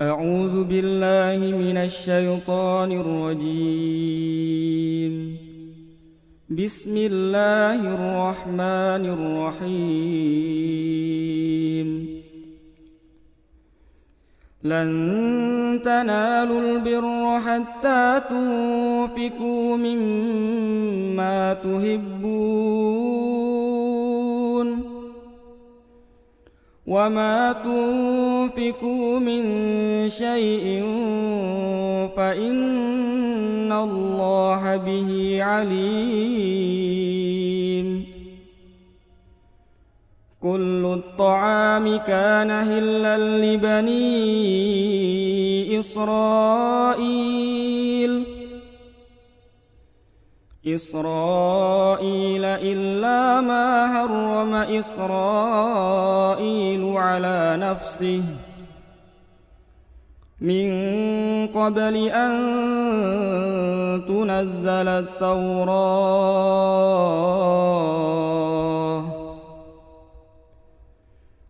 أعوذ بالله من الشيطان الرجيم. بسم الله الرحمن الرحيم. لن تنالوا البر حتى تنفقوا مما تحبون. وما تنفقوا من شيء فإن الله به عليم كل الطعام كان هلا لبني إسرائيل إسرائيل إلا ما هرم إسرائيل على نفسه من قبل أن تنزل التوراة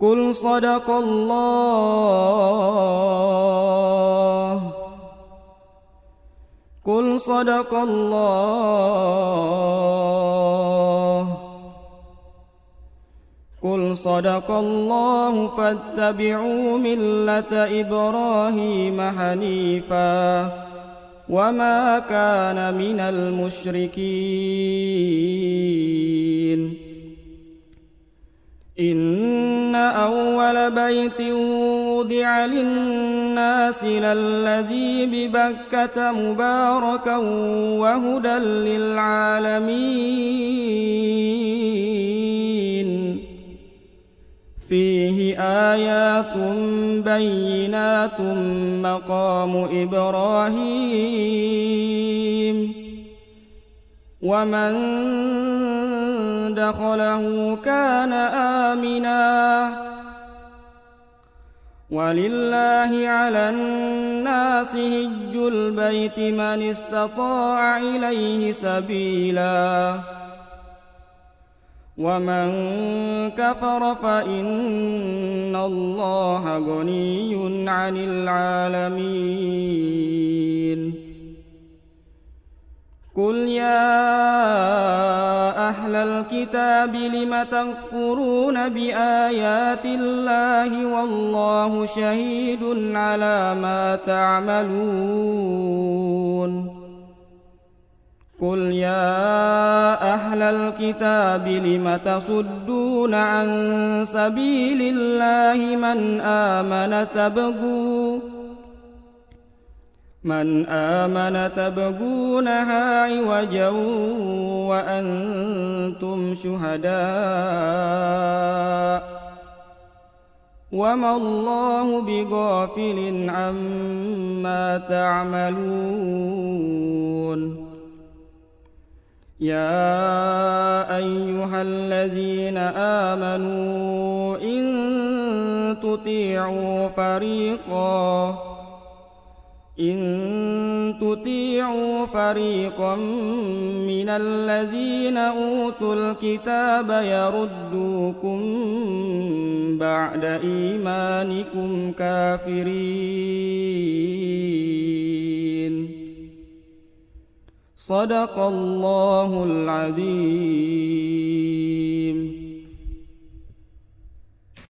قل صدق الله قل صدق الله قل صدق الله فاتبعوا ملة إبراهيم حنيفا وما كان من المشركين إن أول بيت وضع للناس للذي ببكة مباركا وهدى للعالمين. فيه آيات بينات مقام إبراهيم. ومن دخله كان آمنا. ولله على الناس هج البيت من استطاع إليه سبيلا. ومن كفر فإن الله غني عن العالمين. قل يا الكتاب لم تكفرون بآيات الله والله شهيد على ما تعملون. قل يا أهل الكتاب لم تصدون عن سبيل الله من آمن تبغون من آمن تبغونها عوجا وأنتم شهداء وما الله بغافل عما تعملون يا أيها الذين آمنوا إن تطيعوا فريقاً إن تطيعوا فريقا من الذين أوتوا الكتاب يردوكم بعد إيمانكم كافرين. صدق الله العظيم.